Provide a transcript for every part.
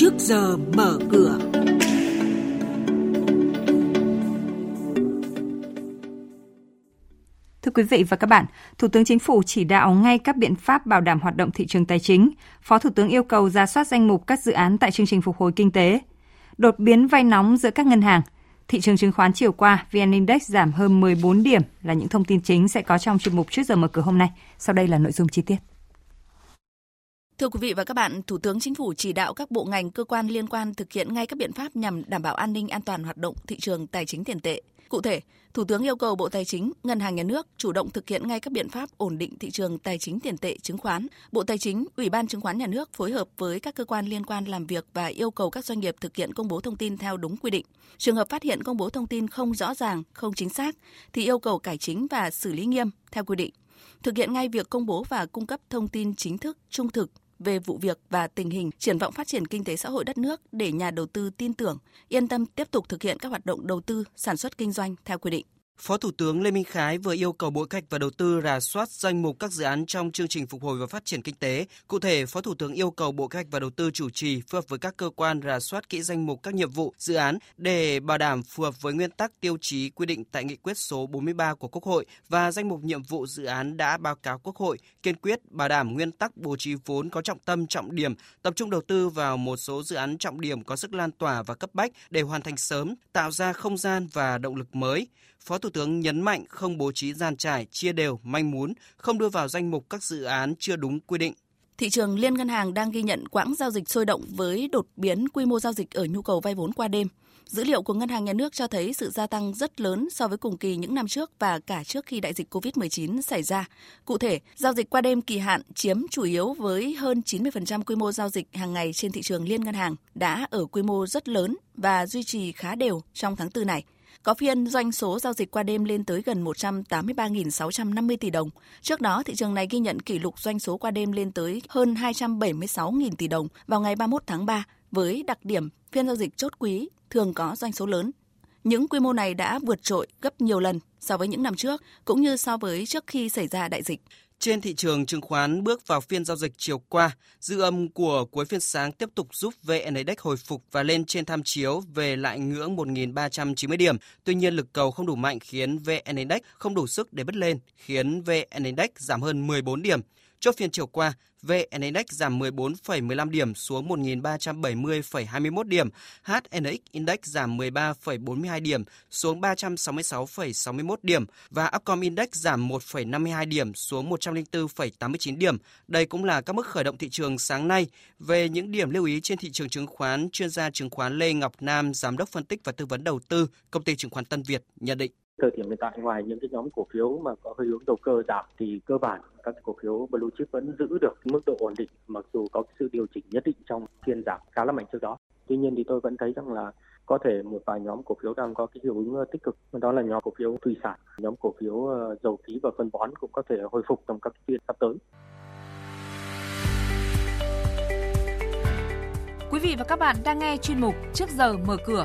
trước giờ mở cửa. Thưa quý vị và các bạn, Thủ tướng Chính phủ chỉ đạo ngay các biện pháp bảo đảm hoạt động thị trường tài chính. Phó Thủ tướng yêu cầu ra soát danh mục các dự án tại chương trình phục hồi kinh tế. Đột biến vay nóng giữa các ngân hàng. Thị trường chứng khoán chiều qua, VN Index giảm hơn 14 điểm là những thông tin chính sẽ có trong chuyên mục trước giờ mở cửa hôm nay. Sau đây là nội dung chi tiết. Thưa quý vị và các bạn, Thủ tướng Chính phủ chỉ đạo các bộ ngành cơ quan liên quan thực hiện ngay các biện pháp nhằm đảm bảo an ninh an toàn hoạt động thị trường tài chính tiền tệ. Cụ thể, Thủ tướng yêu cầu Bộ Tài chính, Ngân hàng Nhà nước chủ động thực hiện ngay các biện pháp ổn định thị trường tài chính tiền tệ chứng khoán. Bộ Tài chính, Ủy ban Chứng khoán Nhà nước phối hợp với các cơ quan liên quan làm việc và yêu cầu các doanh nghiệp thực hiện công bố thông tin theo đúng quy định. Trường hợp phát hiện công bố thông tin không rõ ràng, không chính xác thì yêu cầu cải chính và xử lý nghiêm theo quy định. Thực hiện ngay việc công bố và cung cấp thông tin chính thức, trung thực, về vụ việc và tình hình triển vọng phát triển kinh tế xã hội đất nước để nhà đầu tư tin tưởng, yên tâm tiếp tục thực hiện các hoạt động đầu tư, sản xuất kinh doanh theo quy định. Phó Thủ tướng Lê Minh Khái vừa yêu cầu Bộ Cách và Đầu tư rà soát danh mục các dự án trong chương trình phục hồi và phát triển kinh tế. Cụ thể, Phó Thủ tướng yêu cầu Bộ Cách và Đầu tư chủ trì phối hợp với các cơ quan rà soát kỹ danh mục các nhiệm vụ, dự án để bảo đảm phù hợp với nguyên tắc tiêu chí quy định tại nghị quyết số 43 của Quốc hội và danh mục nhiệm vụ dự án đã báo cáo Quốc hội, kiên quyết bảo đảm nguyên tắc bố trí vốn có trọng tâm trọng điểm, tập trung đầu tư vào một số dự án trọng điểm có sức lan tỏa và cấp bách để hoàn thành sớm, tạo ra không gian và động lực mới Phó Thủ Thủ tướng nhấn mạnh không bố trí gian trải, chia đều, manh mún, không đưa vào danh mục các dự án chưa đúng quy định. Thị trường liên ngân hàng đang ghi nhận quãng giao dịch sôi động với đột biến quy mô giao dịch ở nhu cầu vay vốn qua đêm. Dữ liệu của Ngân hàng Nhà nước cho thấy sự gia tăng rất lớn so với cùng kỳ những năm trước và cả trước khi đại dịch COVID-19 xảy ra. Cụ thể, giao dịch qua đêm kỳ hạn chiếm chủ yếu với hơn 90% quy mô giao dịch hàng ngày trên thị trường liên ngân hàng đã ở quy mô rất lớn và duy trì khá đều trong tháng 4 này. Có phiên doanh số giao dịch qua đêm lên tới gần 183.650 tỷ đồng. Trước đó, thị trường này ghi nhận kỷ lục doanh số qua đêm lên tới hơn 276.000 tỷ đồng vào ngày 31 tháng 3 với đặc điểm phiên giao dịch chốt quý thường có doanh số lớn. Những quy mô này đã vượt trội gấp nhiều lần so với những năm trước, cũng như so với trước khi xảy ra đại dịch. Trên thị trường chứng khoán bước vào phiên giao dịch chiều qua, dư âm của cuối phiên sáng tiếp tục giúp VN Index hồi phục và lên trên tham chiếu về lại ngưỡng 1.390 điểm. Tuy nhiên lực cầu không đủ mạnh khiến VN Index không đủ sức để bứt lên, khiến VN Index giảm hơn 14 điểm. Chốt phiên chiều qua, VN Index giảm 14,15 điểm xuống 1.370,21 điểm, HNX Index giảm 13,42 điểm xuống 366,61 điểm và Upcom Index giảm 1,52 điểm xuống 104,89 điểm. Đây cũng là các mức khởi động thị trường sáng nay. Về những điểm lưu ý trên thị trường chứng khoán, chuyên gia chứng khoán Lê Ngọc Nam, giám đốc phân tích và tư vấn đầu tư, công ty chứng khoán Tân Việt nhận định thời điểm hiện tại ngoài những cái nhóm cổ phiếu mà có hơi hướng đầu cơ giảm thì cơ bản các cổ phiếu blue chip vẫn giữ được mức độ ổn định mặc dù có sự điều chỉnh nhất định trong phiên giảm khá là mạnh trước đó. Tuy nhiên thì tôi vẫn thấy rằng là có thể một vài nhóm cổ phiếu đang có cái hiệu ứng ờ, tích cực đó là nhóm cổ phiếu thủy sản, nhóm cổ phiếu ờ, dầu khí và phân bón cũng có thể hồi phục trong các phiên sắp tới. Quý vị và các bạn đang nghe chuyên mục Trước giờ mở cửa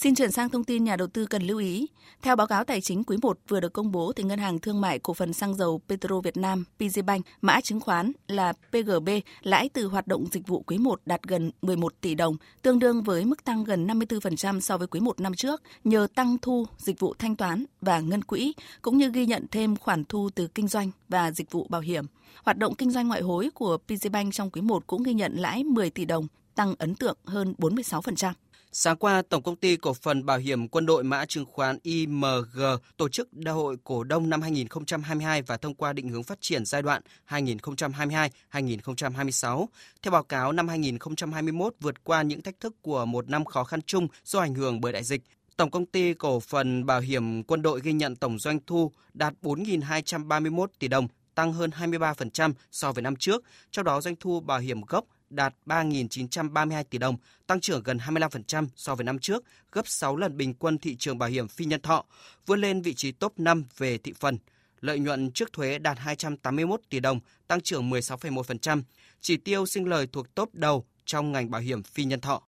Xin chuyển sang thông tin nhà đầu tư cần lưu ý. Theo báo cáo tài chính quý 1 vừa được công bố thì Ngân hàng Thương mại Cổ phần Xăng dầu Petro Việt Nam PGBank mã chứng khoán là PGB lãi từ hoạt động dịch vụ quý 1 đạt gần 11 tỷ đồng, tương đương với mức tăng gần 54% so với quý 1 năm trước nhờ tăng thu dịch vụ thanh toán và ngân quỹ cũng như ghi nhận thêm khoản thu từ kinh doanh và dịch vụ bảo hiểm. Hoạt động kinh doanh ngoại hối của PGBank trong quý 1 cũng ghi nhận lãi 10 tỷ đồng, tăng ấn tượng hơn 46%. Sáng qua, Tổng công ty Cổ phần Bảo hiểm Quân đội mã chứng khoán IMG tổ chức đại hội cổ đông năm 2022 và thông qua định hướng phát triển giai đoạn 2022-2026. Theo báo cáo, năm 2021 vượt qua những thách thức của một năm khó khăn chung do ảnh hưởng bởi đại dịch. Tổng công ty Cổ phần Bảo hiểm Quân đội ghi nhận tổng doanh thu đạt 4.231 tỷ đồng, tăng hơn 23% so với năm trước, trong đó doanh thu bảo hiểm gốc đạt 3.932 tỷ đồng, tăng trưởng gần 25% so với năm trước, gấp 6 lần bình quân thị trường bảo hiểm phi nhân thọ, vươn lên vị trí top 5 về thị phần. Lợi nhuận trước thuế đạt 281 tỷ đồng, tăng trưởng 16,1%. Chỉ tiêu sinh lời thuộc top đầu trong ngành bảo hiểm phi nhân thọ.